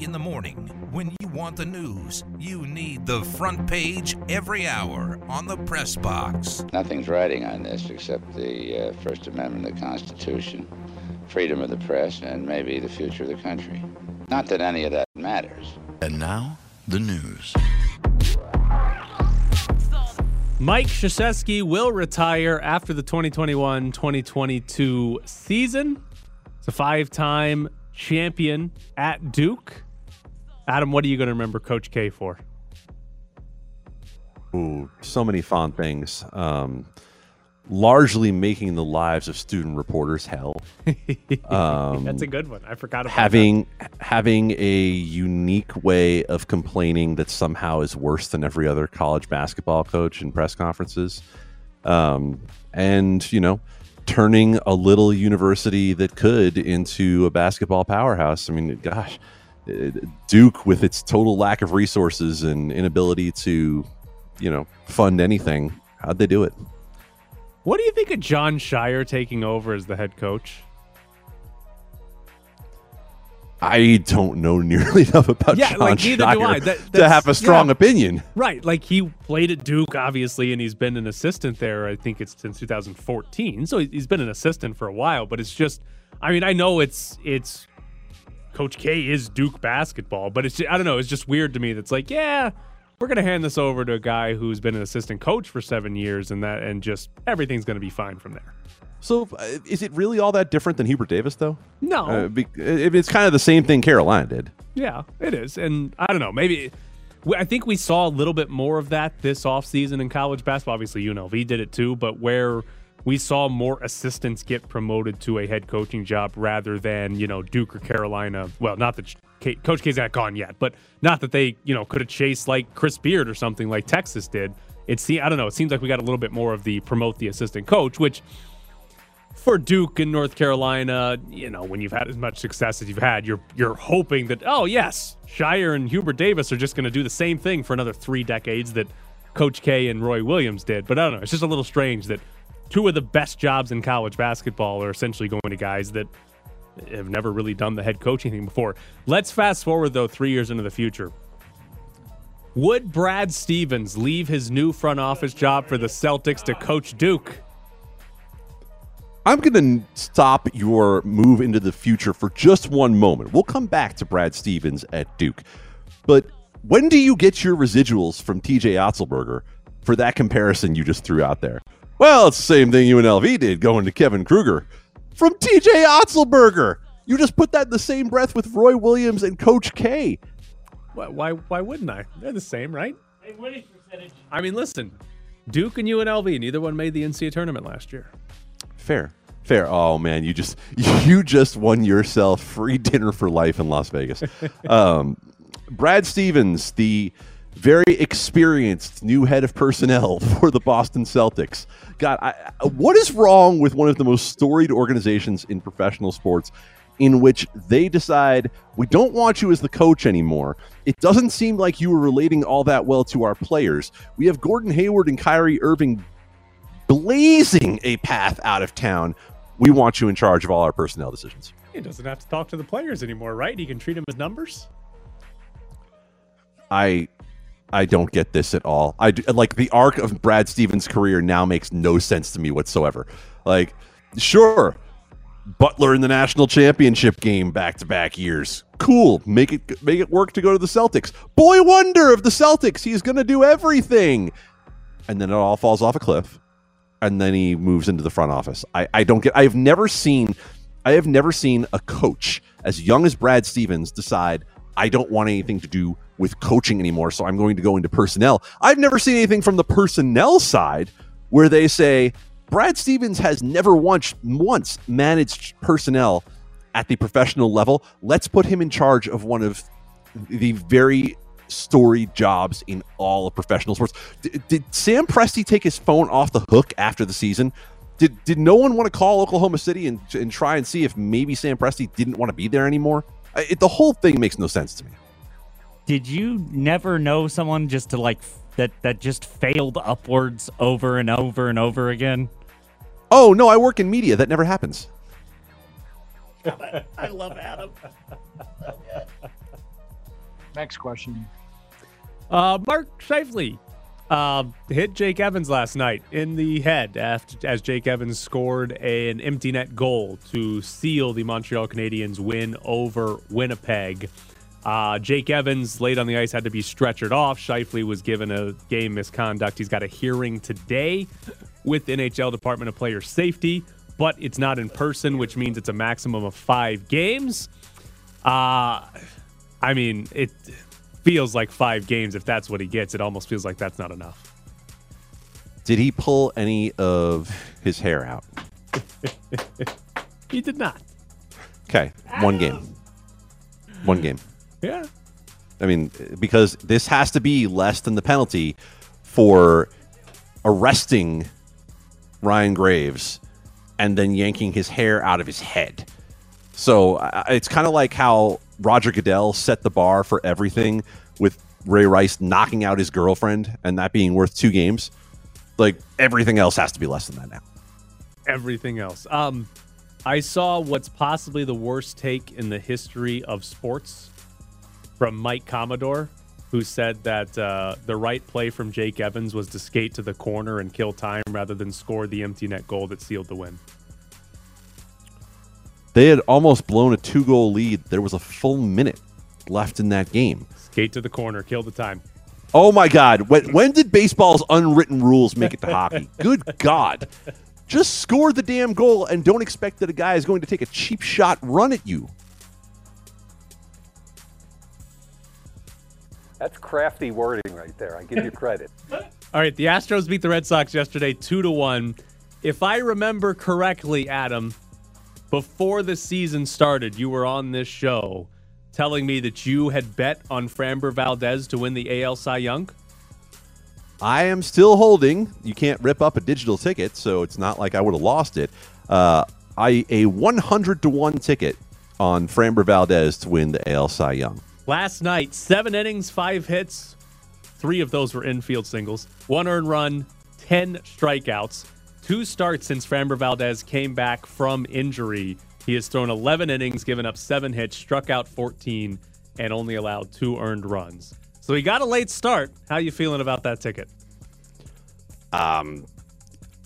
In the morning, when you want the news, you need the front page every hour on the press box. Nothing's riding on this except the uh, First Amendment of the Constitution, freedom of the press, and maybe the future of the country. Not that any of that matters. And now, the news. Mike Krzyzewski will retire after the 2021 2022 season. He's a five time champion at Duke. Adam, what are you going to remember Coach K for? Ooh, so many fond things. Um, largely making the lives of student reporters hell. Um, That's a good one. I forgot about having that. having a unique way of complaining that somehow is worse than every other college basketball coach in press conferences, um, and you know, turning a little university that could into a basketball powerhouse. I mean, gosh Duke, with its total lack of resources and inability to, you know, fund anything, how'd they do it? What do you think of Jon Scheyer taking over as the head coach? I don't know nearly enough about yeah, Jon like, neither Scheyer do I. That, to have a strong yeah. opinion. Right. Like he played at Duke, obviously, and he's been an assistant there. I think it's since 2014. So he's been an assistant for a while. But it's just, I mean, I know it's it's Coach K is Duke basketball, but it's I don't know. It's just weird to me. That's like, yeah, we're gonna hand this over to a guy who's been an assistant coach for seven years, and that and just everything's gonna be fine from there. So, uh, is it really all that different than Hubert Davis, though? No, uh, be, it's kind of the same thing Carolina did. Yeah, it is, and I don't know. Maybe I think we saw a little bit more of that this offseason in college basketball. Obviously, UNLV did it too, but where we saw more assistants get promoted to a head coaching job rather than you know Duke or Carolina. Well, not that K- Coach K's not gone yet, but not that they you know could have chased like Chris Beard or something like Texas did. It I don't know. It seems like we got a little bit more of the promote the assistant coach, which for Duke and North Carolina, you know, when you've had as much success as you've had, you're you're hoping that oh yes, Scheyer and Hubert Davis are just going to do the same thing for another three decades that Coach K and Roy Williams did. But I don't know. It's just a little strange that two of the best jobs in college basketball are essentially going to guys that have never really done the head coaching thing before. Let's fast forward, though, three years into the future. Would Brad Stevens leave his new front office job for the Celtics to coach Duke? I'm going to stop your move into the future for just one moment. We'll come back to Brad Stevens at Duke. But when do you get your residuals from TJ Otzelberger for that comparison you just threw out there? Well, it's the same thing UNLV did going to Kevin Kruger from TJ Otzelberger. You just put that in the same breath with Roy Williams and Coach K. Why, why, why wouldn't I? They're the same, right? Winning percentage. I mean, listen, Duke and UNLV, neither one made the NCAA tournament last year. Fair. Fair. Oh man, you just you just won yourself free dinner for life in Las Vegas. um, Brad Stevens, the very experienced new head of personnel for the Boston Celtics. God, I, what is wrong with one of the most storied organizations in professional sports in which they decide we don't want you as the coach anymore? It doesn't seem like you were relating all that well to our players. We have Gordon Hayward and Kyrie Irving blazing a path out of town. We want you in charge of all our personnel decisions. He doesn't have to talk to the players anymore, right? He can treat them as numbers. I I don't get this at all. I like the arc of Brad Stevens' career now makes no sense to me whatsoever. Like, sure, Butler in the national championship game back to back years. Cool. Make it make it work to go to the Celtics. Boy wonder of the Celtics. He's gonna do everything. And then it all falls off a cliff. And then he moves into the front office. I, I don't get I've never seen I have never seen a coach as young as Brad Stevens decide I don't want anything to do with coaching anymore, so I'm going to go into personnel. I've never seen anything from the personnel side where they say Brad Stevens has never once once managed personnel at the professional level. Let's put him in charge of one of the very storied jobs in all of professional sports. D- did Sam Presti take his phone off the hook after the season? Did did no one want to call Oklahoma City and, and try and see if maybe Sam Presti didn't want to be there anymore? It, the whole thing makes no sense to me did you never know someone just to like that that just failed upwards over and over and over again? Oh no, I work in media. That never happens. I love Adam. Next question. Uh, Mark Scheifele uh, hit Jake Evans last night in the head after, as Jake Evans scored an empty net goal to seal the Montreal Canadiens win over Winnipeg. Uh, Jake Evans, late on the ice, had to be stretchered off. Scheifele was given a game misconduct. He's got a hearing today with NHL Department of Player Safety, but it's not in person, which means it's a maximum of five games. Uh, I mean, it feels like five games. If that's what he gets, it almost feels like that's not enough. Did he pull any of his hair out? He did not. Okay, one game. One game. Yeah. I mean, because this has to be less than the penalty for arresting Ryan Graves and then yanking his hair out of his head. So uh, it's kind of like how Roger Goodell set the bar for everything with Ray Rice knocking out his girlfriend and that being worth two games. Like everything else has to be less than that now. Everything else. Um, I saw what's possibly the worst take in the history of sports from Mike Commodore, who said that uh, the right play from Jake Evans was to skate to the corner and kill time rather than score the empty net goal that sealed the win. They had almost blown a two goal lead. There was a full minute left in that game. Skate to the corner, kill the time. Oh my God. When, when did baseball's unwritten rules make it to hockey? Good God. Just score the damn goal and don't expect that a guy is going to take a cheap shot run at you. That's crafty wording right there. I give you credit. All right, the Astros beat the Red Sox yesterday 2 to 1. If I remember correctly, Adam, before the season started, you were on this show telling me that you had bet on Framber Valdez to win the AL Cy Young. I am still holding. You can't rip up a digital ticket, so it's not like I would have lost it. Uh, I a 100 to 1 ticket on Framber Valdez to win the AL Cy Young. Last night, seven innings, five hits. Three of those were infield singles, one earned run, 10 strikeouts. Two starts since Framber Valdez came back from injury. He has thrown 11 innings, given up seven hits, struck out 14, and only allowed two earned runs. So he got a late start. How are you feeling about that ticket? Um,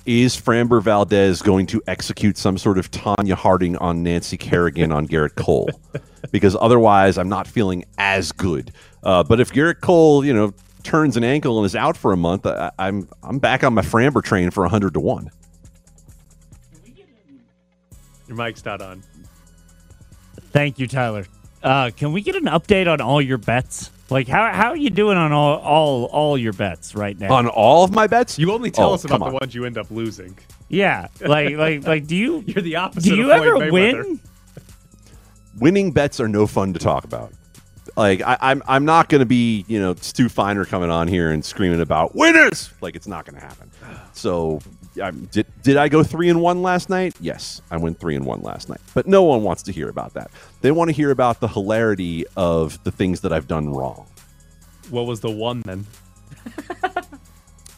is Framber Valdez going to execute some sort of Tonya Harding on Nancy Kerrigan on Gerrit Cole? Because otherwise, I'm not feeling as good. Uh, but if Gerrit Cole, you know, turns an ankle and is out for a month, I, I'm I'm back on my Framber train for 100 to one. Your mic's not on. Thank you, Tyler. Uh, can we get an update on all your bets? Like how how are you doing on all all all your bets right now? On all of my bets, You only tell Oh, us about come the ones you end up losing. yeah, like like like do you You're the opposite. do you of ever Mayweather. win? winning bets are no fun to talk about. Like I, I'm, I'm not going to be, you know, Stu Feiner coming on here and screaming about winners. Like it's not going to happen. So, um, did did I go three and one last night? Yes, I went three and one last night. But no one wants to hear about that. They want to hear about the hilarity of the things that I've done wrong. What was the one then?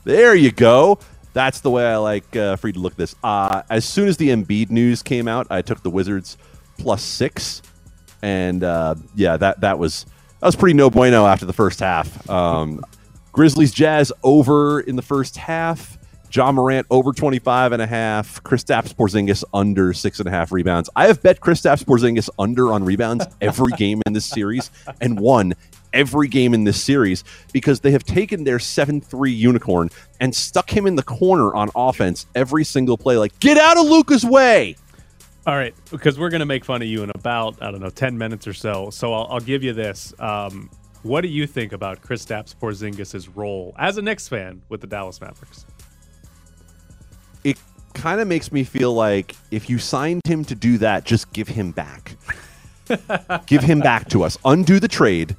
There you go. That's the way I like uh, for you to look at this. Uh, as soon as the Embiid news came out, I took the Wizards plus six, and uh, yeah, that that was that was pretty no bueno after the first half. Um, Grizzlies Jazz over in the first half. Ja Morant over 25 and a half. Kristaps Porzingis under six and a half rebounds. I have bet Kristaps Porzingis under on rebounds every game in this series and won every game in this series because they have taken their 7-3 unicorn and stuck him in the corner on offense every single play. Like, get out of Luka's way. All right, because we're going to make fun of you in about, I don't know, 10 minutes or so. So I'll, I'll give you this. Um, what do you think about Kristaps Porzingis' role as a Knicks fan with the Dallas Mavericks? It kind of makes me feel like if you signed him to do that, just give him back. give him back to us. Undo the trade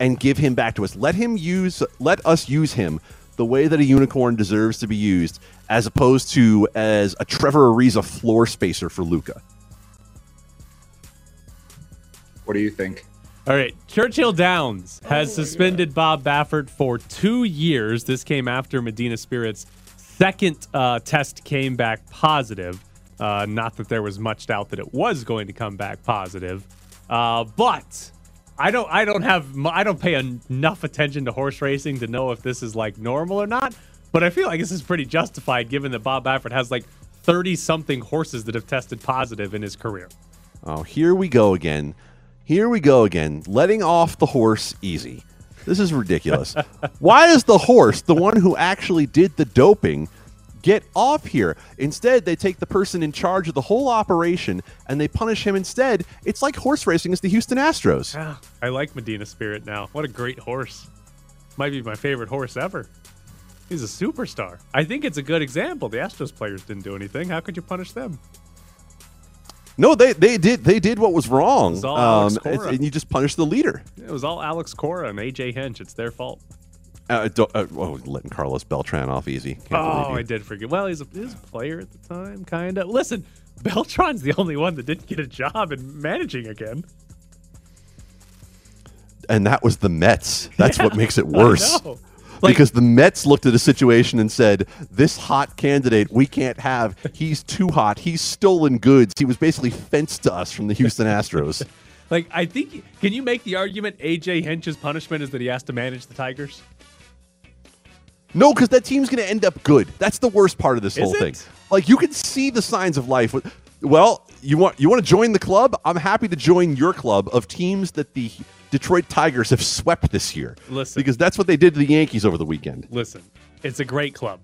and give him back to us. Let him use let us use him the way that a unicorn deserves to be used, as opposed to as a Trevor Ariza floor spacer for Luka. What do you think? All right, Churchill Downs has suspended Bob Baffert for two years. This came after Medina Spirit's second uh, test came back positive. Uh, not that there was much doubt that it was going to come back positive. Uh, but I don't I don't have I don't pay enough attention to horse racing to know if this is like normal or not. But I feel like this is pretty justified given that Bob Baffert has like 30 something horses that have tested positive in his career. Oh, here we go again. Here we go again. Letting off the horse easy. This is ridiculous. Why is the horse, the one who actually did the doping, get off here? Instead, they take the person in charge of the whole operation and they punish him instead. It's like horse racing as the Houston Astros. Ah, I like Medina Spirit now. What a great horse. Might be my favorite horse ever. He's a superstar. I think it's a good example. The Astros players didn't do anything. How could you punish them? No, they, they did they did what was wrong. It's all Alex Um, and you just punish the leader. It was all Alex Cora and AJ Hinch. It's their fault. Uh, uh, oh, letting Carlos Beltran off easy. Can't oh. I did forget. Well, he's a, he was a player at the time, kind of. Listen, Beltran's the only one that didn't get a job in managing again. and that was the Mets. That's what makes it worse. Like- because the Mets looked at a situation and said, "This hot candidate we can't have. He's too hot. He's stolen goods. He was basically fenced to us from the Houston Astros." Like, I think, can you make the argument AJ Hinch's punishment is that he has to manage the Tigers? No, because that team's going to end up good. That's the worst part of this Is whole thing. Like you can see the signs of life. Well, you want you want to join the club? I'm happy to join your club of teams that the Detroit Tigers have swept this year. Listen. because that's what they did to the Yankees over the weekend. Listen, it's a great club.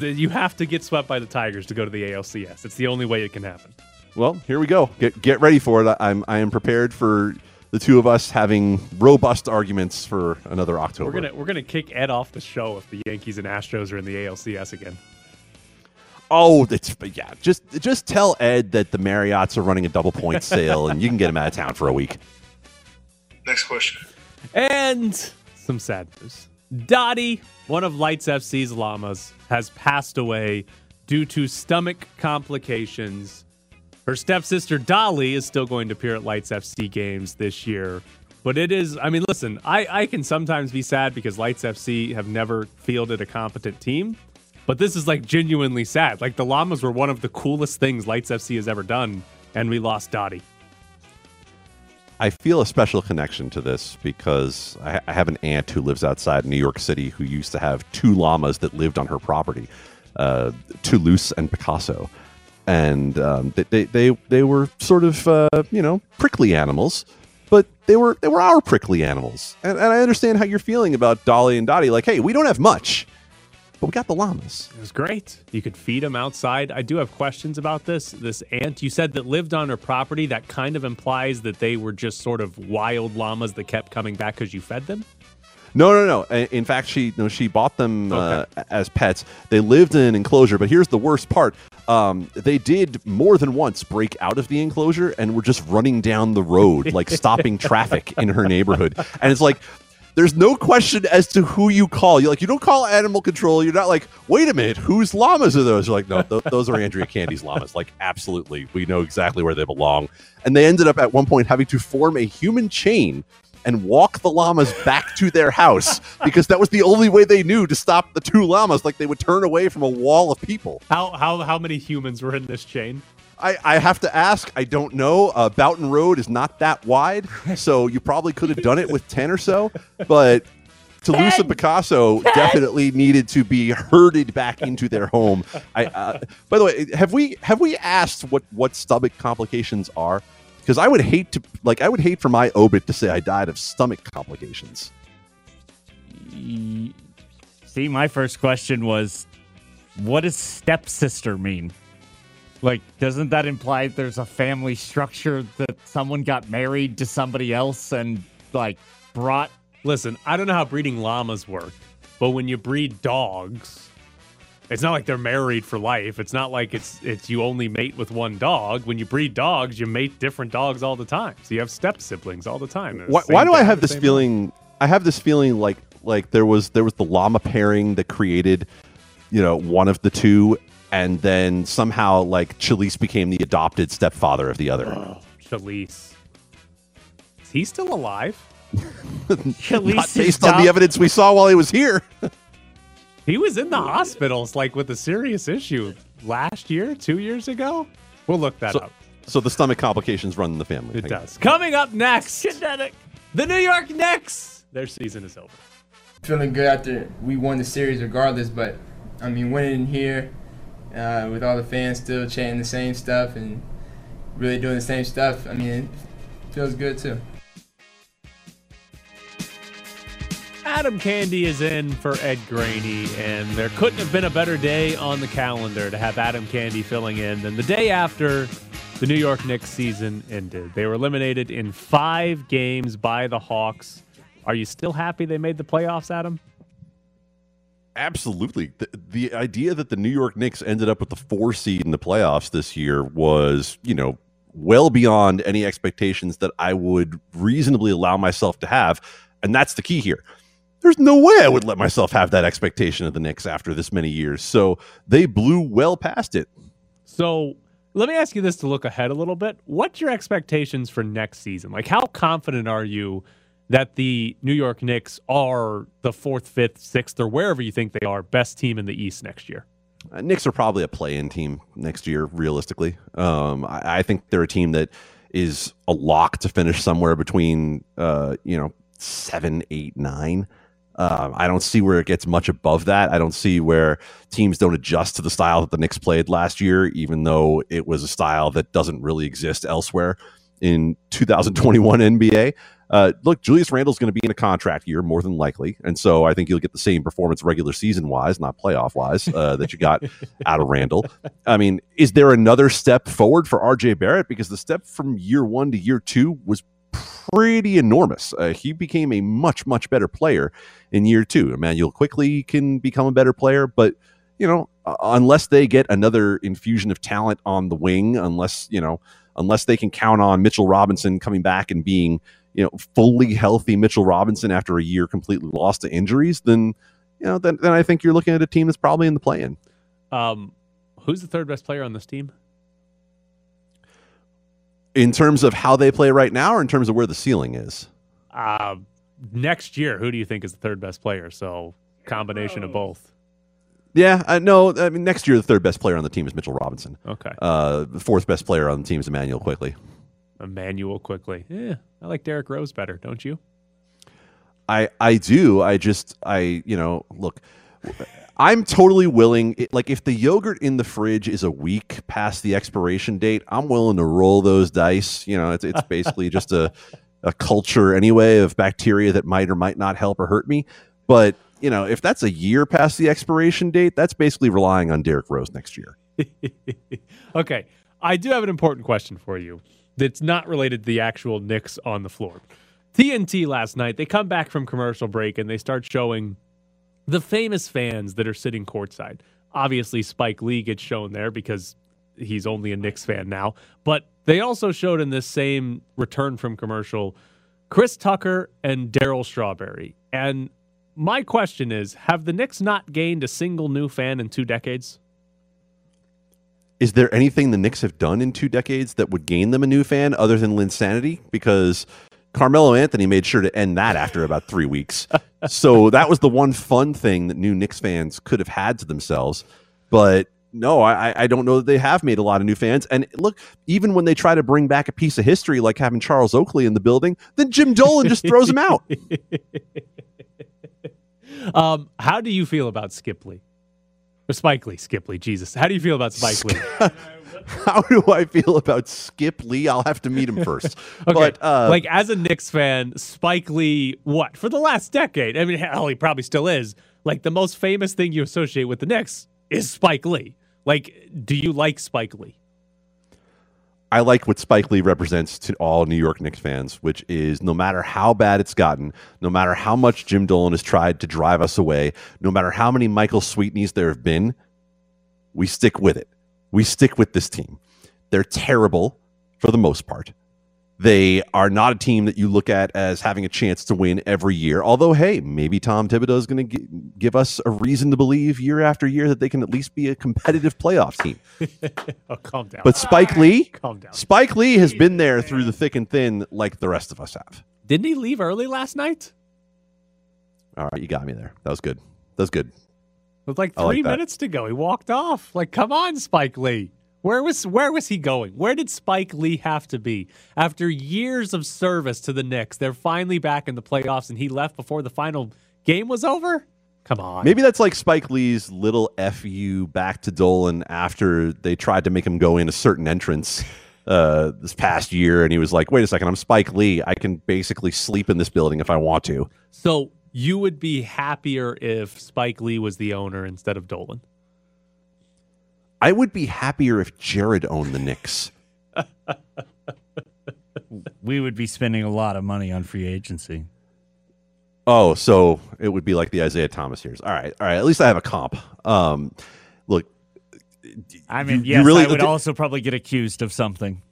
You have to get swept by the Tigers to go to the ALCS. It's the only way it can happen. Well, here we go. Get get ready for it. I'm I am prepared for the two of us having robust arguments for another October. We're gonna we're gonna kick Ed off the show if the Yankees and Astros are in the ALCS again. oh, it's yeah. Just just tell Ed that the Marriotts are running a double point sale, and you can get him out of town for a week. Next question. And some sad news. Dottie, one of Lights FC's llamas, has passed away due to stomach complications. Her stepsister Dolly is still going to appear at Lights FC games this year. But it is, I mean, listen, I, I can sometimes be sad because Lights FC have never fielded a competent team. But this is like genuinely sad. Like the llamas were one of the coolest things Lights FC has ever done, and we lost Dottie. I feel a special connection to this because I, I have an aunt who lives outside New York City who used to have two llamas that lived on her property, uh, Toulouse and Picasso, and um, they, they they were sort of uh, you know prickly animals, but they were they were our prickly animals, and, and I understand how you're feeling about Dolly and Dottie. Like, hey, we don't have much, but we got the llamas. It was great. You could feed them outside. I do have questions about this. This ant you said that lived on her property. That kind of implies that they were just sort of wild llamas that kept coming back because you fed them. No, no, no. In fact, she no, she bought them Okay. uh, as pets. They lived in an enclosure, but here's the worst part: um, they did more than once break out of the enclosure and were just running down the road, like stopping traffic in her neighborhood. And it's like. There's no question as to who you call. You like you don't call animal control. You're not like, wait a minute, whose llamas are those? You're like, no, th- those are Andrea Candy's llamas. Like, absolutely, we know exactly where they belong. And they ended up at one point having to form a human chain and walk the llamas back to their house because that was the only way they knew to stop the two llamas. Like they would turn away from a wall of people. How how how many humans were in this chain? I, I have to ask. I don't know. Uh, Boughton Road is not that wide, so you probably could have done it with ten or so. But Toulouse and Picasso definitely needed to be herded back into their home. I, uh, by the way, have we have we asked what what stomach complications are? Because I would hate to like I would hate for my obit to say I died of stomach complications. See, my first question was, what does stepsister mean? Like, doesn't that imply there's a family structure that someone got married to somebody else and like brought? Listen, I don't know how breeding llamas work, but when you breed dogs, it's not like they're married for life. It's not like it's it's you only mate with one dog. When you breed dogs, you mate different dogs all the time. So you have step siblings all the time. Why, why do I have this same feeling? I have this feeling like like there was there was the llama pairing that created, you know, one of the two, and then somehow like Chalice became the adopted stepfather of the other. mom. Chalice. Is he still alive? Not based on the evidence we saw while he was here. He was in the hospitals like with a serious issue last year, two years ago. We'll look that So- up. So the stomach complications run in the family. It I does. Coming up next, genetic. The New York Knicks. Their season is over. feeling good after we won the series regardless, but I mean winning here uh, with all the fans still chanting the same stuff and really doing the same stuff, I mean it feels good too. Adam Candy is in for Ed Graney, and there couldn't have been a better day on the calendar to have Adam Candy filling in than the day after the New York Knicks season ended. They were eliminated in five games by the Hawks. Are you still happy they made the playoffs, Adam? Absolutely. The, the idea that the New York Knicks ended up with the four seed in the playoffs this year was, you know, well beyond any expectations that I would reasonably allow myself to have. And that's the key here. There's no way I would let myself have that expectation of the Knicks after this many years. So they blew well past it. So let me ask you this to look ahead a little bit. What's your expectations for next season? Like, how confident are you that the New York Knicks are the fourth, fifth, sixth, or wherever you think they are, best team in the East next year? Uh, Knicks are probably a play-in team next year, realistically. Um, I, I think they're a team that is a lock to finish somewhere between, uh, you know, seven, eight, nine. Um, I don't see where it gets much above that. I don't see where teams don't adjust to the style that the Knicks played last year, even though it was a style that doesn't really exist elsewhere in 2021 NBA. Uh, look, Julius Randle's going to be in a contract year more than likely, and so I think you'll get the same performance regular season wise, not playoff wise, uh, that you got out of Randle. I mean, is there another step forward for RJ Barrett? Because the step from year one to year two was pretty enormous. Uh, he became a much much better player in year two. Immanuel Quickley can become a better player, but you know, uh, unless they get another infusion of talent on the wing, unless you know, unless they can count on Mitchell Robinson coming back and being you know fully healthy Mitchell Robinson after a year completely lost to injuries, then you know, then, then I think you're looking at a team that's probably in the play-in. Um, who's the third best player on this team? In terms of how they play right now, or in terms of where the ceiling is. Uh, next year, who do you think is the third best player? So combination of both. Yeah, I no. I mean, next year the third best player on the team is Mitchell Robinson. Okay. Uh, the fourth best player on the team is Immanuel Quickley. Immanuel Quickley. Yeah, I like Derrick Rose better, don't you? I I do. I just I you know look. I'm totally willing. It, like if the yogurt in the fridge is a week past the expiration date, I'm willing to roll those dice. You know, it's it's basically just a a culture anyway of bacteria that might or might not help or hurt me. But you know, if that's a year past the expiration date, that's basically relying on Derrick Rose next year. okay, I do have an important question for you that's not related to the actual Knicks on the floor. TNT last night, they come back from commercial break and they start showing the famous fans that are sitting courtside. Obviously, Spike Lee gets shown there because he's only a Knicks fan now. But they also showed in this same return from commercial Chris Tucker and Darryl Strawberry. And my question is have the Knicks not gained a single new fan in two decades? Is there anything the Knicks have done in two decades that would gain them a new fan other than Linsanity? Because Carmelo Anthony made sure to end that after about three weeks. so that was the one fun thing that new Knicks fans could have had to themselves. But no, I, I don't know that they have made a lot of new fans. And look, even when they try to bring back a piece of history like having Charles Oakley in the building, then Jim Dolan just throws him out. um, how do you feel about Skipley? Or Spike Lee, Skip Lee, Jesus. How do you feel about Spike Lee? How do I feel about Skip Lee? I'll have to meet him first. okay. But uh, like as a Knicks fan, Spike Lee, what for the last decade? I mean, hell, he probably still is. Like the most famous thing you associate with the Knicks is Spike Lee. Like, do you like Spike Lee? I like what Spike Lee represents to all New York Knicks fans, which is no matter how bad it's gotten, no matter how much Jim Dolan has tried to drive us away, no matter how many Michael Sweetneys there have been, we stick with it. We stick with this team. They're terrible for the most part. They are not a team that you look at as having a chance to win every year. Although, hey, maybe Tom Thibodeau is going to g- give us a reason to believe year after year that they can at least be a competitive playoff team. oh, calm down. But Spike Lee, calm down. Spike Lee has been there through the thick and thin, like the rest of us have. Didn't he leave early last night? All right, you got me there. That was good. That was good. With like I like three minutes to go, he walked off. Like, come on, Spike Lee. Where was where was he going? Where did Spike Lee have to be? After years of service to the Knicks, they're finally back in the playoffs and he left before the final game was over? Come on. Maybe that's like Spike Lee's little fu back to Dolan after they tried to make him go in a certain entrance uh, this past year, and he was like, "Wait a second, I'm Spike Lee. I can basically sleep in this building if I want to." So you would be happier if Spike Lee was the owner instead of Dolan. I would be happier if Jared owned the Knicks. we would be spending a lot of money on free agency. Oh, so it would be like the Isiah Thomas years. All right, all right. At least I have a comp. Um, look, I mean, you- yes, you really I would also probably get accused of something.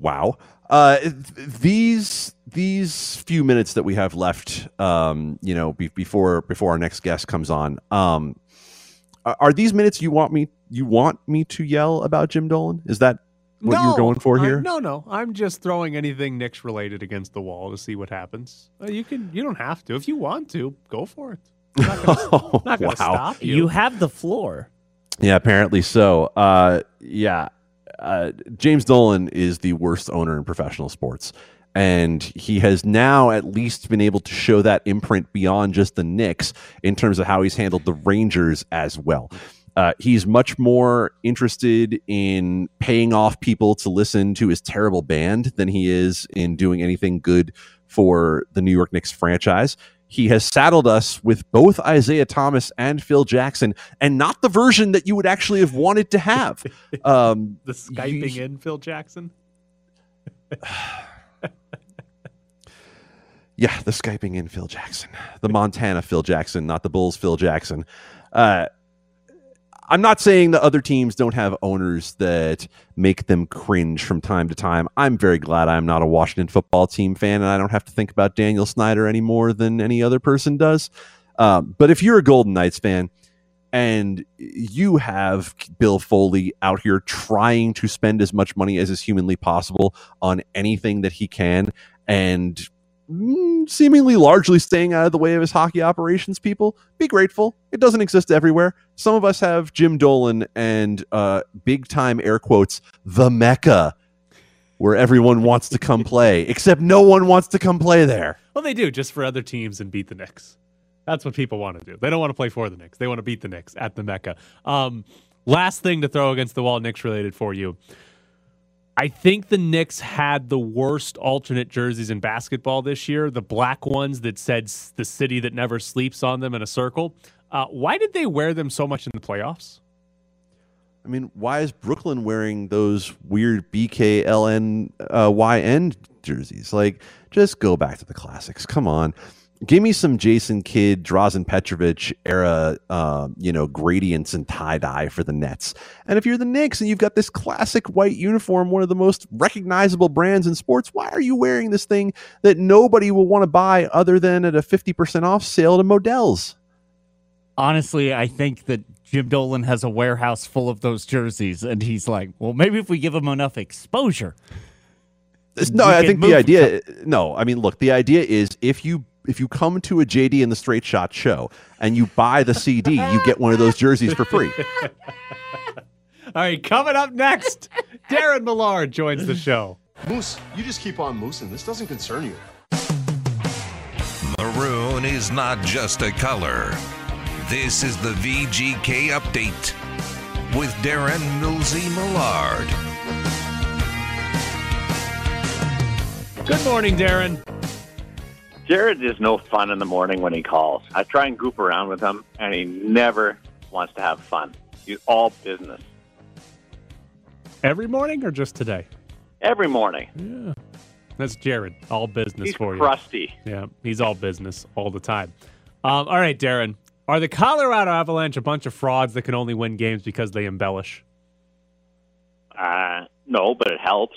Wow. Uh, these these few minutes that we have left, um, you know, be- before before our next guest comes on, um, are, are these minutes you want me you want me to yell about Jim Dolan? Is that what you're going for I- here? no, no. I'm just throwing anything Knicks related against the wall to see what happens. Uh, you can. You don't have to. If you want to, go for it. I'm not gonna, Oh, not gonna wow. stop you. You have the floor. Yeah, apparently so. Uh, yeah, uh, James Dolan is the worst owner in professional sports. And he has now at least been able to show that imprint beyond just the Knicks in terms of how he's handled the Rangers as well. Uh, he's much more interested in paying off people to listen to his terrible band than he is in doing anything good for the New York Knicks franchise. He has saddled us with both Isiah Thomas and Phil Jackson, and not the version that you would actually have wanted to have. Um, the skyping in Phil Jackson. Yeah, the Skyping in Phil Jackson, the Montana Phil Jackson, not the Bulls Phil Jackson. Uh, I'm not saying that other teams don't have owners that make them cringe from time to time. I'm very glad I'm not a Washington football team fan and I don't have to think about Daniel Snyder any more than any other person does. Um, but if you're a Golden Knights fan and you have Bill Foley out here trying to spend as much money as is humanly possible on anything that he can and seemingly largely staying out of the way of his hockey operations people be grateful it doesn't exist everywhere some of us have jim dolan and uh, big time air quotes the mecca where everyone wants to come play except no one wants to come play there Well, they do just for other teams and beat the Knicks. That's what people want to do. They don't want to play for the Knicks. They want to beat the Knicks at the Mecca. Um, last thing to throw against the wall, Knicks related for you. I think the Knicks had the worst alternate jerseys in basketball this year. The black ones that said the city that never sleeps on them in a circle. Uh, why did they wear them so much in the playoffs? I mean, why is Brooklyn wearing those weird BKLN uh, YN jerseys? Like, just go back to the classics. Come on. Give me some Jason Kidd, Drazen Petrovic era, uh, you know, gradients and tie dye for the Nets. And if you're the Knicks and you've got this classic white uniform, one of the most recognizable brands in sports, why are you wearing this thing that nobody will want to buy other than at a 50% off sale to Modell's? Honestly, I think that Jim Dolan has a warehouse full of those jerseys, and he's like, well, maybe if we give him enough exposure. No, I think the idea. No, I mean, look, the idea is if you if you come to a JD and the Straight Shot show and you buy the CD, you get one of those jerseys for free. All right, coming up next, Darren Millard joins the show. Moose, you just keep on moosing. This doesn't concern you. Maroon is not just a color. This is the VGK update with Darren Millsy Millard. Good morning, Darren. Jared is no fun in the morning when he calls. I try and goop around with him, and he never wants to have fun. He's all business Every morning or just today? every morning. Yeah. That's Jared. All business He's for you. crusty. Yeah, he's all business all the time. Um, all right, Darren. Are the Colorado Avalanche a bunch of frauds that can only win games because they embellish? Uh, no, but it helps.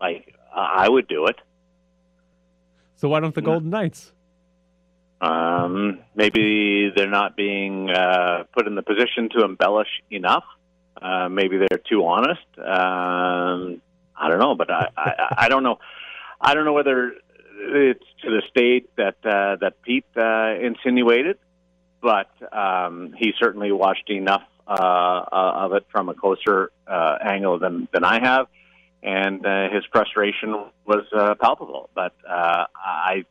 Like uh, I would do it. So why don't the Golden Knights? Um, maybe they're not being uh, put in the position to embellish enough. Uh, maybe they're too honest. Um, I don't know, but I, I, I don't know. I don't know whether it's to the state that uh, that Pete uh, insinuated, but um, he certainly watched enough uh, uh, of it from a closer uh, angle than than I have, and uh, his frustration was uh, palpable. But uh, I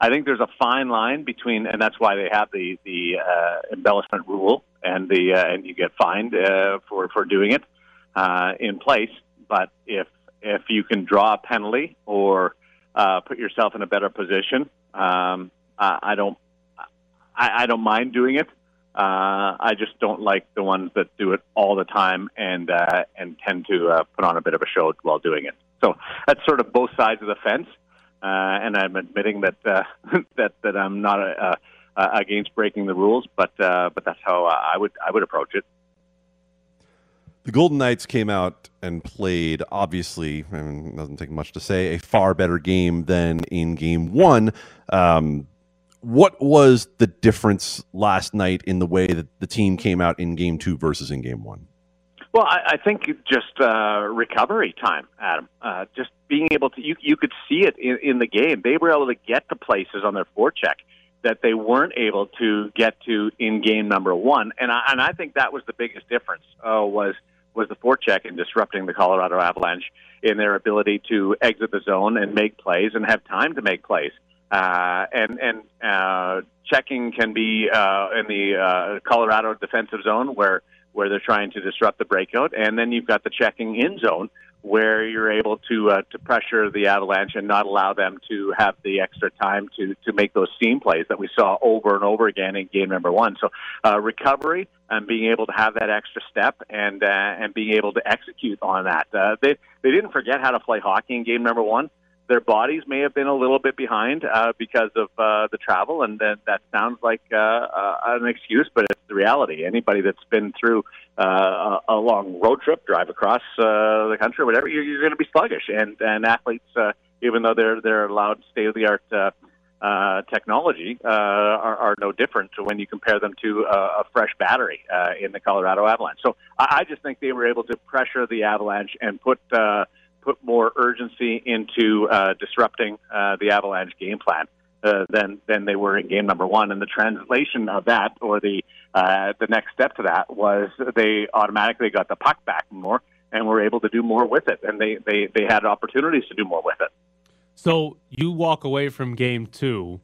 I think there's a fine line between, and that's why they have the the uh, embellishment rule, and the uh, and you get fined uh, for for doing it uh, in place. But if if you can draw a penalty or uh, put yourself in a better position, um, I, I don't I, I don't mind doing it. Uh, I just don't like the ones that do it all the time and uh, and tend to uh, put on a bit of a show while doing it. So that's sort of both sides of the fence uh, and I'm admitting that uh, that that I'm not uh, uh, against breaking the rules, but uh, but that's how I would I would approach it. The Golden Knights came out and played, obviously, I mean, doesn't take much to say, a far better game than in game one. Um, what was the difference last night in the way that the team came out in game two versus in game one? Well, I, I think just uh, recovery time, Adam. Uh, just being able to, you, you could see it in, in the game. They were able to get to places on their forecheck that they weren't able to get to in game number one, and I, and I think that was the biggest difference. Uh, was was the forecheck and disrupting the Colorado Avalanche in their ability to exit the zone and make plays and have time to make plays. Uh, and and uh, checking can be uh, in the uh, Colorado defensive zone where where they're trying to disrupt the breakout, and then you've got the checking in zone where you're able to uh, to pressure the Avalanche and not allow them to have the extra time to to make those seam plays that we saw over and over again in game number one. So uh, recovery and being able to have that extra step and uh, and being able to execute on that. They they didn't forget how to play hockey in game number one their bodies may have been a little bit behind uh, because of uh, the travel, and that, that sounds like uh, uh, an excuse, but it's the reality. Anybody that's been through uh, a, long road trip, drive across uh, the country, whatever, you're, you're going to be sluggish. And and athletes, uh, even though they're they're allowed state of the art. Uh, uh, technology uh, are, are no different when you compare them to uh, a fresh battery uh, in the Colorado Avalanche. So I, I just think they were able to pressure the Avalanche and put uh, put more urgency into uh, disrupting uh, the Avalanche game plan uh, than than they were in game number one. And the translation of that, or the uh, the next step to that, was they automatically got the puck back more and were able to do more with it. And they they they had opportunities to do more with it. So you walk away from game 2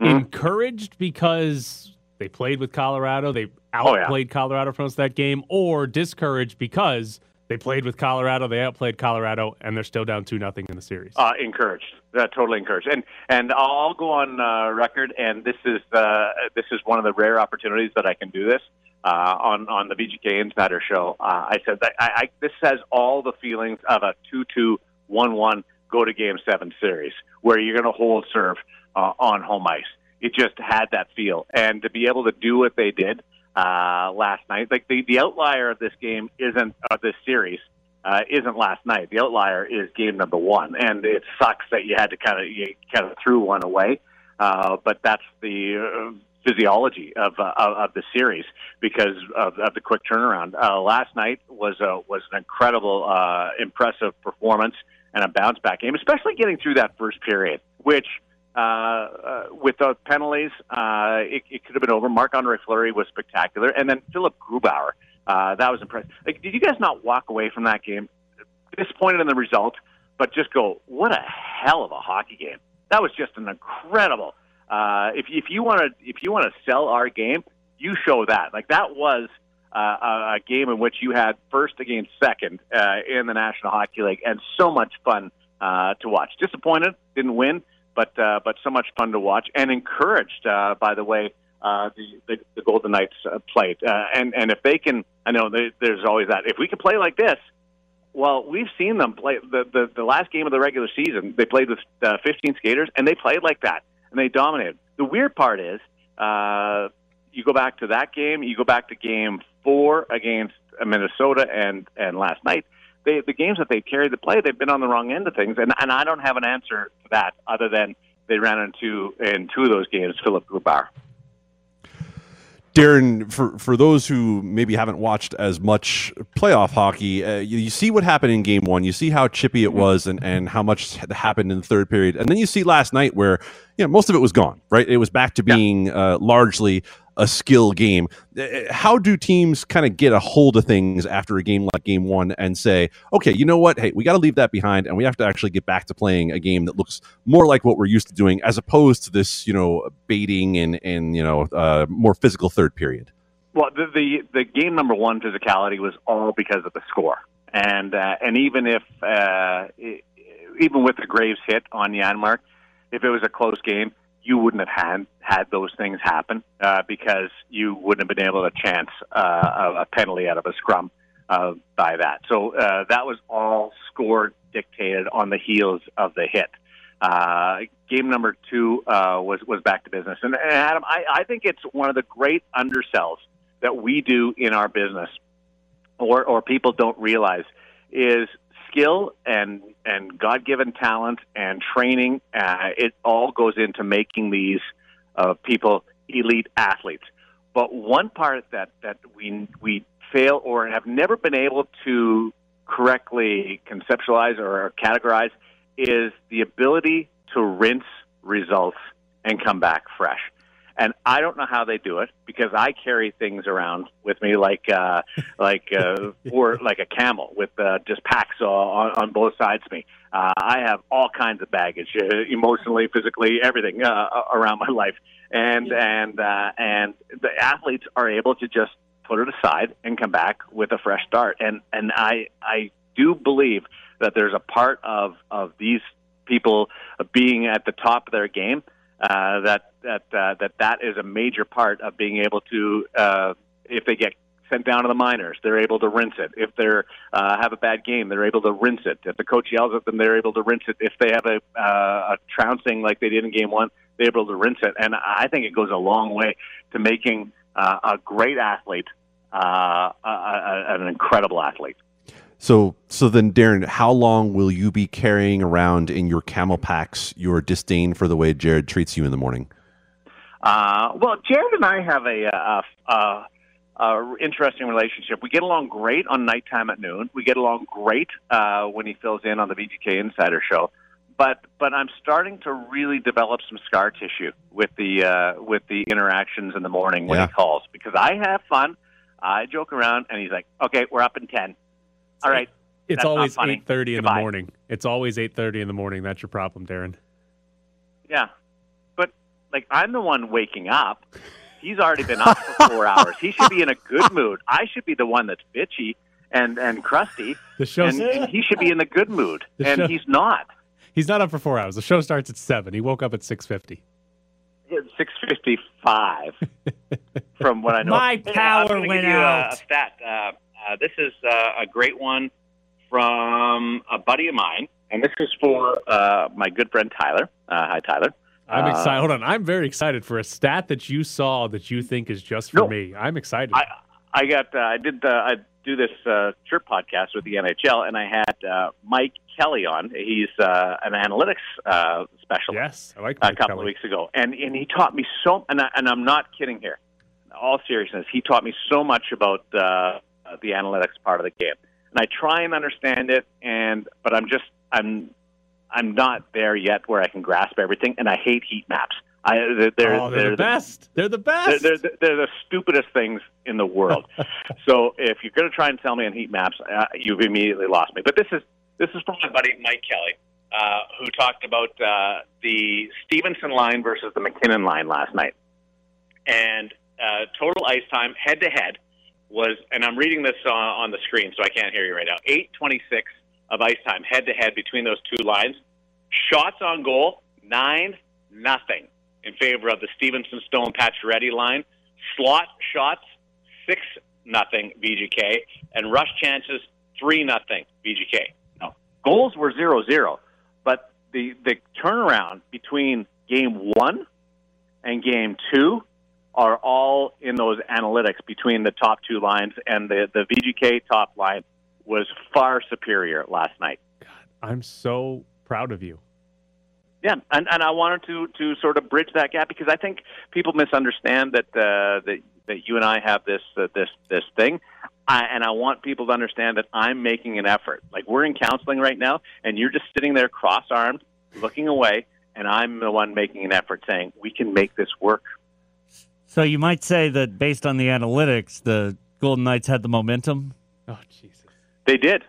mm-hmm. encouraged because they played with Colorado, they outplayed oh, yeah. Colorado for most that game, or discouraged because they played with Colorado. They outplayed Colorado, and they're still down two nothing in the series. Uh, encouraged, uh, totally encouraged, and and I'll go on uh, record. And this is uh, this is one of the rare opportunities that I can do this uh, on on the VGK Insider Show. Uh, I said that I, I, this has all the feelings of a two two one one go to Game Seven series where you're going to hold serve uh, on home ice. It just had that feel, and to be able to do what they did uh, last night. Like the, the outlier of this game isn't of this series uh, isn't last night. The outlier is game number one, and it sucks that you had to kind of you kind of threw one away. Uh, but that's the uh, physiology of, uh, of the series because of, of the quick turnaround. Uh, last night was a, was an incredible, uh, impressive performance and a bounce back game, especially getting through that first period, which uh, uh, with the penalties, uh, it, it could have been over. Marc Andre Fleury was spectacular, and then Philipp Grubauer, uh, that was impressive. Like, did you guys not walk away from that game disappointed in the result, but just go, what a hell of a hockey game? That was just an incredible. Uh, if if you want to if you want to sell our game, you show that. Like that was uh, a, a game in which you had first against second uh, in the National Hockey League, and so much fun uh, to watch. Disappointed, didn't win but uh, but so much fun to watch and encouraged uh, by the way uh, the, the the Golden Knights uh, played. Uh, and and if they can, I know they, there's always that. If we can play like this, well, we've seen them play the the, the last game of the regular season. They played with uh, 15 skaters and they played like that and they dominated. The weird part is. Uh, you go back to that game. You go back to game four against Minnesota and and last night they, the games that they carried the play, they've been on the wrong end of things, and and I don't have an answer to that other than they ran into in two of those games Philipp Grubauer. Darren, for, for those who maybe haven't watched as much playoff hockey, uh, you, you, see what happened in game one. You see how chippy it mm-hmm. was and, and how much happened in the third period. And then you see last night where you know, most of it was gone, right? It was back to being yeah. uh, largely a skill game. Uh, How do teams kind of get a hold of things after a game like game one and say, okay, you know what? Hey, we got to leave that behind and we have to actually get back to playing a game that looks more like what we're used to doing as opposed to this, you know, baiting and, and you know, uh, more physical third period. Well, the, the the game number one physicality was all because of the score, and uh, and even if uh, even with the Graves hit on Janmark, if it was a close game, you wouldn't have had had those things happen uh, because you wouldn't have been able to chance uh, a, penalty out of a scrum uh, by that. So uh, that was all score dictated on the heels of the hit. Uh, game number two uh, was was back to business, and, and Adam, I, I think it's one of the great undersells that we do in our business, or or people don't realize, is skill and and God given talent and training. Uh, it all goes into making these uh, people elite athletes. But one part that that we we fail or have never been able to correctly conceptualize or categorize is the ability to rinse results and come back fresh. And I don't know how they do it because I carry things around with me like uh, like uh, or like a camel with uh, just packs uh, on, on both sides of me. Uh, I have all kinds of baggage, uh, emotionally, physically, everything uh, around my life, and and uh, and the athletes are able to just put it aside and come back with a fresh start. And and I I do believe that there's a part of of these people being at the top of their game uh, that that uh, that that is a major part of being able to uh, if they get sent down to the minors, they're able to rinse it. If they're uh, have a bad game, they're able to rinse it. If the coach yells at them, they're able to rinse it. If they have a, uh, a trouncing like they did in game one, they're able to rinse it. And I think it goes a long way to making uh, a great athlete uh, a, a, an incredible athlete. So, so then, Darren, how long will you be carrying around in your camel packs your disdain for the way Jared treats you in the morning? Uh, well, Jared and I have a, a, a, a interesting relationship. We get along great on nighttime at noon. We get along great uh, when he fills in on the VGK Insider Show. But but I'm starting to really develop some scar tissue with the uh, with the interactions in the morning when Yeah. he calls because I have fun. I joke around, and he's like, "Okay, we're up in ten. All right." It's that's always eight thirty in the morning. It's always eight thirty in the morning. That's your problem, Darren. Yeah. But like I'm the one waking up. He's already been up for four hours. He should be in a good mood. I should be the one that's bitchy and and crusty. The show's- and, and he should be in the good mood. The and show- he's not. He's not up for four hours. The show starts at seven. He woke up at six fifty. Six fifty five from what I know. My power I'm went give you a- out. A, stat. Uh, uh, this is uh, a great one from a buddy of mine, and this is for uh, my good friend Tyler. Uh, hi, Tyler. I'm Uh, excited. Hold on. I'm very excited for a stat that you saw that you think is just for No. me. I'm excited. I I got uh, I did uh, I do this uh, podcast with the NHL, and I had uh, Mike Kelly on. He's uh, an analytics uh, specialist. Yes, I like a couple Kelly. of weeks ago, and and he taught me so. And I, and I'm not kidding here. In all seriousness, he taught me so much about uh, the analytics part of the game, and I try and understand it. And but I'm just I'm I'm not there yet where I can grasp everything, and I hate heat maps. I they're, they're, oh, they're, the best. They're the best. they're, they're, they're the stupidest things in the world. so if you're going to try and tell me on heat maps, uh, you've immediately lost me. But this is this is from my buddy Mike Kelly, uh, who talked about uh, the Stephenson line versus the MacKinnon line last night, and uh, total ice time head to head was, and I'm reading this on, on the screen, so I can't hear you right now. Eight twenty six of ice time head to head between those two lines. Shots on goal nine nothing in favor of the Stephenson Stone Pacioretty line. Slot shots six nothing VGK, and rush chances three nothing VGK. No goals were zero zero, but the the turnaround between game one and game two are all in those analytics between the top two lines, and the the VGK top line was far superior last night. God, I'm so proud of you. Yeah, and, and I wanted to to sort of bridge that gap because I think people misunderstand that uh, that that you and I have this uh, this this thing, I, and I want people to understand that I'm making an effort. Like we're in counseling right now, and you're just sitting there cross armed, looking away, and I'm the one making an effort, saying we can make this work. So you might say that based on the analytics, the Golden Knights had the momentum. Oh Jesus! They did.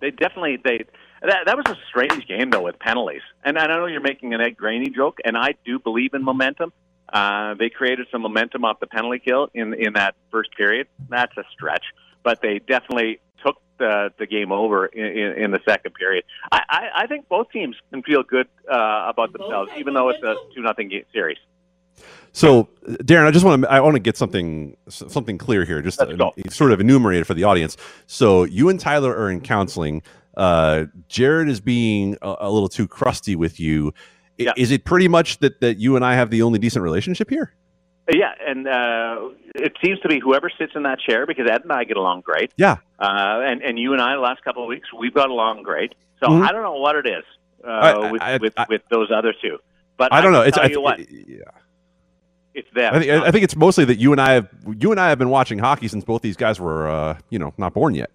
They definitely they. That, that was a strange game though with penalties, and I know you're making an Ed Graney joke, and I do believe in momentum. Uh, they created some momentum off the penalty kill in in that first period. That's a stretch, but they definitely took the the game over in, in, in the second period. I, I, I think both teams can feel good uh, about themselves, even though it's a two nothing series. So, Darren, I just want to I want to get something something clear here, just to, sort of enumerate it for the audience. So, you and Tyler are in counseling. Uh, Jared is being a, a little too crusty with you. I- Yeah. Is it pretty much that that you and I have the only decent relationship here? Yeah, and uh, it seems to be whoever sits in that chair because Ed and I get along great. Yeah. Uh, and and you and I the last couple of weeks we've got along great. So Mhm. I don't know what it is uh, I- with I- with, with those other two. But I don't know. It's I, you what, yeah. It's them. I think I think it's mostly that you and I have you and I have been watching hockey since both these guys were uh, you know not born yet.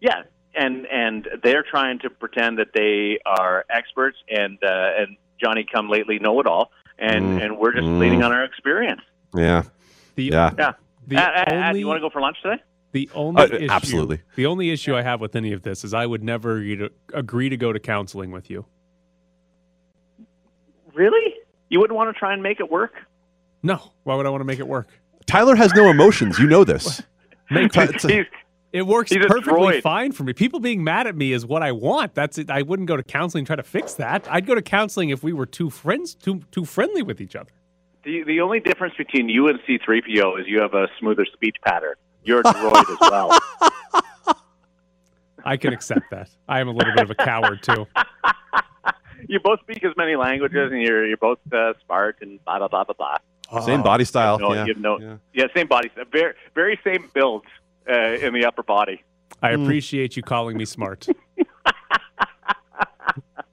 Yeah, and and they're trying to pretend that they are experts and uh, and Johnny come lately know it all, and Mm, and we're just mm. leaning on our experience. Yeah. The, yeah. Yeah. The Uh, uh, uh, only- you want to go for lunch today? The only Uh, issue, absolutely. The only issue I have with any of this is I would never agree to, agree to go to counseling with you. Really? You wouldn't want to try and make it work? No. Why would I want to make it work? Tyler has no emotions. You know this. Make Ty- Ty- It works perfectly droid. fine for me. People being mad at me is what I want. That's it. I wouldn't go to counseling and try to fix that. I'd go to counseling if we were two friends, too too friendly with each other. The the only difference between you and C3PO is you have a smoother speech pattern. You're a droid as well. I can accept that. I am a little bit of a coward too. You both speak as many languages, and you're you're both uh, smart and blah blah blah blah blah. Same body style. No, yeah. no, yeah. yeah. same body, very very same builds uh, in the upper body. I appreciate you calling me smart.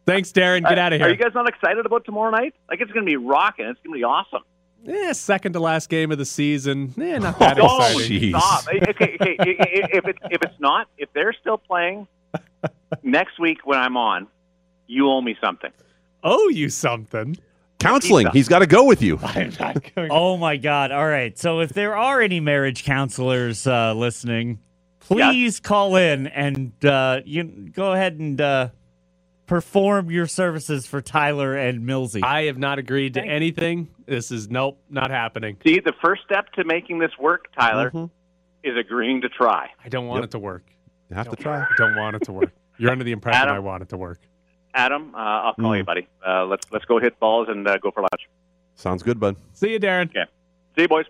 Thanks, Darren. Get out of here. Are you guys not excited about tomorrow night? Like it's going to be rocking. It's going to be awesome. Eh, second to last game of the season. Eh, not that Oh, exciting. stop! Okay, okay, okay, if it's if it's not, if they're still playing next week when I'm on, you owe me something. Owe you something. Counseling. He's got to go with you. Oh my God! All right. So if there are any marriage counselors uh, listening, please call in and uh, you go ahead and uh, perform your services for Tyler and Millsy. I have not agreed to anything. This is nope, not happening. See, the first step to making this work, Tyler, is agreeing to try. I don't want Yep. it to work. You have to I try. don't want it to work. You're under the impression Adam? I want it to work. Adam, uh, I'll call Mm. you, buddy. Uh, let's let's go hit balls and uh, go for lunch. Sounds good, bud. See you, Darren. Okay. See you, boys.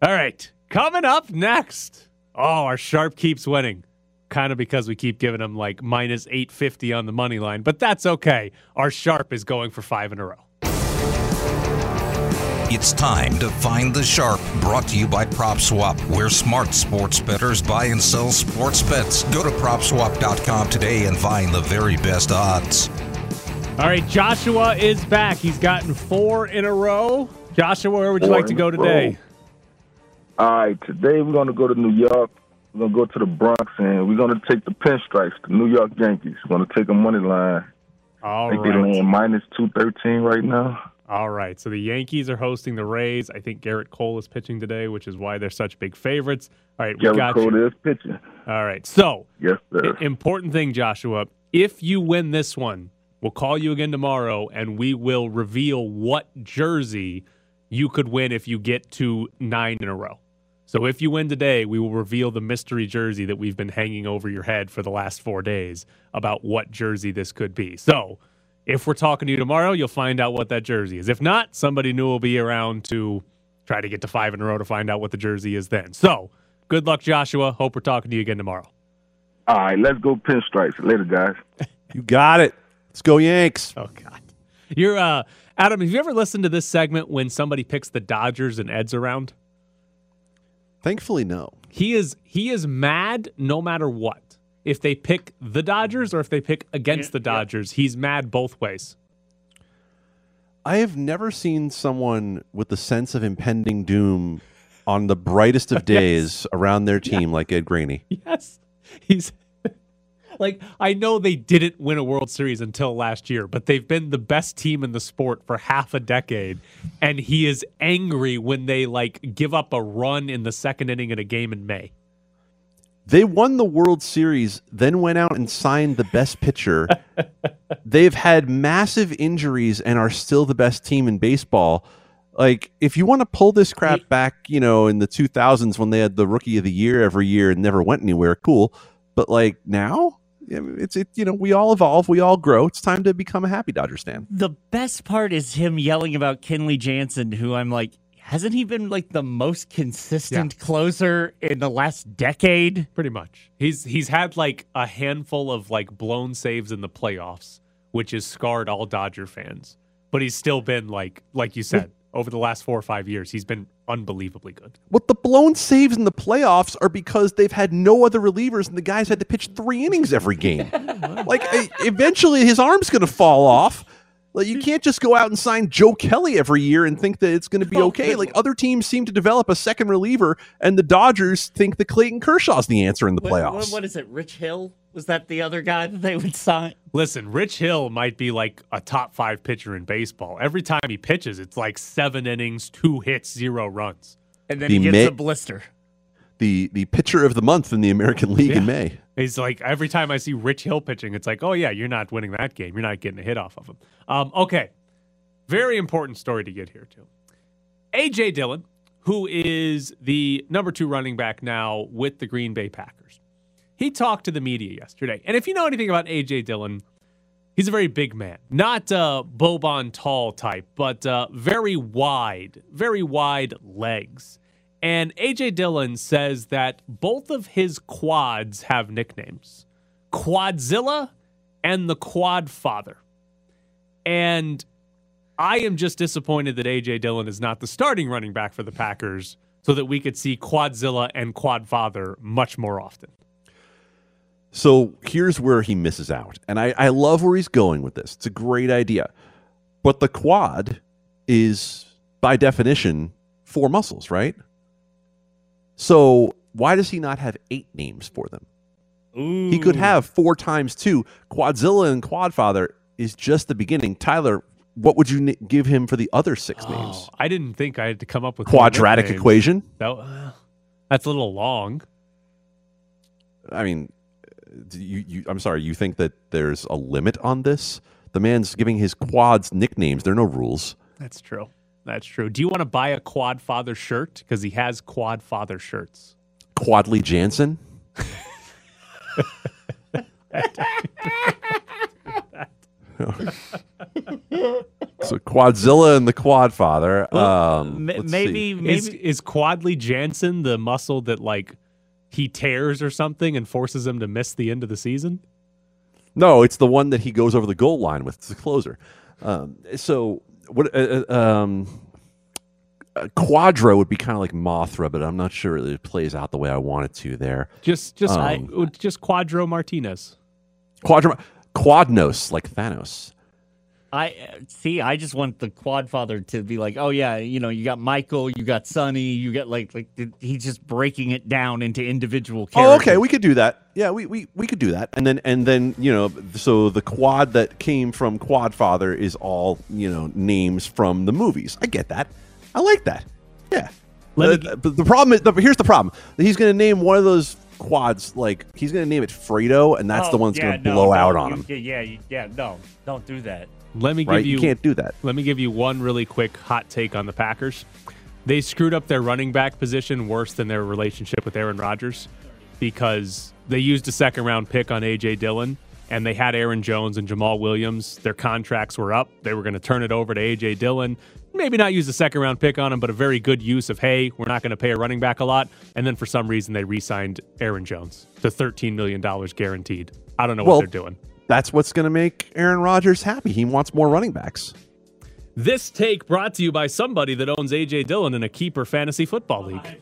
All right. Coming up next. Oh, our sharp keeps winning. Kind of because we keep giving them like minus 850 on the money line, but that's okay. Our sharp is going for five in a row. It's time to find the sharp. Brought to you by PropSwap, where smart sports bettors buy and sell sports bets. Go to PropSwap.com today and find the very best odds. All right. Joshua is back. He's gotten four in a row. Joshua, where would you like to go today? All right, today we're going to go to New York. We're going to go to the Bronx, and we're going to take the pinstripes, the New York Yankees. We're going to take a money line. All I think they're right. laying minus 213 right now. All right. So the Yankees are hosting the Rays. I think Gerrit Cole is pitching today, which is why they're such big favorites. All right. We Gerrit got Cole you. is pitching. All right. So Yes, sir. Important thing, Joshua. If you win this one, we'll call you again tomorrow and we will reveal what jersey you could win if you get to nine in a row. So if you win today, we will reveal the mystery jersey that we've been hanging over your head for the last four days about what jersey this could be. So if we're talking to you tomorrow, you'll find out what that jersey is. If not, somebody new will be around to try to get to five in a row to find out what the jersey is then. So good luck, Joshua. Hope we're talking to you again tomorrow. All right, let's go pinstripes. Later, guys. You got it. Let's go Yanks. Oh God. You're uh Adam, have you ever listened to this segment when somebody picks the Dodgers and Ed's around? Thankfully, no. He is he is mad no matter what. If they pick the Dodgers or if they pick against the Dodgers, he's mad both ways. I have never seen someone with the sense of impending doom on the brightest of days around their team like Ed Graney. Yes. He's like I know they didn't win a World Series until last year, but they've been the best team in the sport for half a decade, and he is angry when they like give up a run in the second inning in a game in May. They won the World Series, then went out and signed the best pitcher. They've had massive injuries and are still the best team in baseball. Like, if you want to pull this crap back, you know, in the 2000s when they had the Rookie of the Year every year and never went anywhere, cool. But like now, it's it. You know, we all evolve, we all grow. It's time to become a happy Dodger fan. The best part is him yelling about Kenley Jansen, who I'm like, hasn't he been like the most consistent closer in the last decade? Pretty much. He's he's had like a handful of like blown saves in the playoffs, which has scarred all Dodger fans. But he's still been like like you said, over the last four or five years, he's been unbelievably good. What the blown saves in the playoffs are because they've had no other relievers and the guys had to pitch three innings every game. like eventually his arm's going to fall off. Like you hmm. can't just go out and sign Joe Kelly every year and think that it's going to be oh, okay. Like other teams seem to develop a second reliever, and the Dodgers think that Clayton Kershaw's the answer in the playoffs. what- what is it? Rich Hill? Was that the other guy that they would sign? Listen, Rich Hill might be like a top five pitcher in baseball. Every time he pitches, it's like seven innings, two hits, zero runs. And then The he gets May- a blister. The the pitcher of the month in the American League in May. He's like every time I see Rich Hill pitching, it's like, oh yeah, you're not winning that game. You're not getting a hit off of him. Um, okay, very important story to get here to. AJ Dillon, who is the number two running back now with the Green Bay Packers, he talked to the media yesterday. And if you know anything about AJ Dillon, he's a very big man, not uh, Bobon tall type, but uh, very wide, very wide legs. And AJ Dillon says that both of his quads have nicknames Quadzilla and the Quad Father. And I am just disappointed that AJ Dillon is not the starting running back for the Packers so that we could see Quadzilla and Quad Father much more often. So here's where he misses out. And I, I love where he's going with this. It's a great idea. But the quad is, by definition, four muscles, right? So why does he not have eight names for them? He could have four times two. Quadzilla and Quadfather is just the beginning. Tyler, what would you n- give him for the other six names? I didn't think I had to come up with Quadratic equation? That, uh, that's a little long. I mean, you, you, I'm sorry, you think that there's a limit on this? The man's giving his quads nicknames. There are no rules. That's true. That's true. Do you want to buy a Quad Father shirt? Because he has Quad Father shirts. Quadley Jansen? so Quadzilla and the Quadfather. Um, let's see. is, is Quadley Jansen the muscle that like he tears or something and forces him to miss the end of the season? No, it's the one that he goes over the goal line with. It's the closer. Um, so what? Uh, uh, um, uh, Quadro would be kind of like Mothra, but I'm not sure it plays out the way I want it to there. Just just Um, just Quadro Martinez. Quadro, Quadnos, like Thanos. I see. I just want the quad father to be like, oh yeah, you know, you got Michael, you got Sonny, you got like like he's just breaking it down into individual Oh, okay, we could do that. Yeah, we, we, we could do that. And then and then you know, so the quad that came from Quadfather is all you know names from the movies. I get that. I like that. Yeah. Uh, but the problem is, the, here's the problem. He's going to name one of those quads like he's going to name it Fredo, and that's the Oh, one that's yeah, going to no, blow no, out on you- him. Yeah, yeah, yeah. No, don't do that. Let me give Right? you, You can't do that. Let me give you one really quick hot take on the Packers. They screwed up their running back position worse than their relationship with Aaron Rodgers because they used a second round pick on AJ Dillon and they had Aaron Jones and Jamaal Williams. Their contracts were up. They were going to turn it over to AJ Dillon. Maybe not use a second round pick on him, but a very good use of, hey, we're not going to pay a running back a lot. And then for some reason, they re signed Aaron Jones to $13 million guaranteed. I don't know Well, what they're doing. That's what's going to make Aaron Rodgers happy. He wants more running backs. This take brought to you by somebody that owns AJ Dillon in a keeper fantasy football league.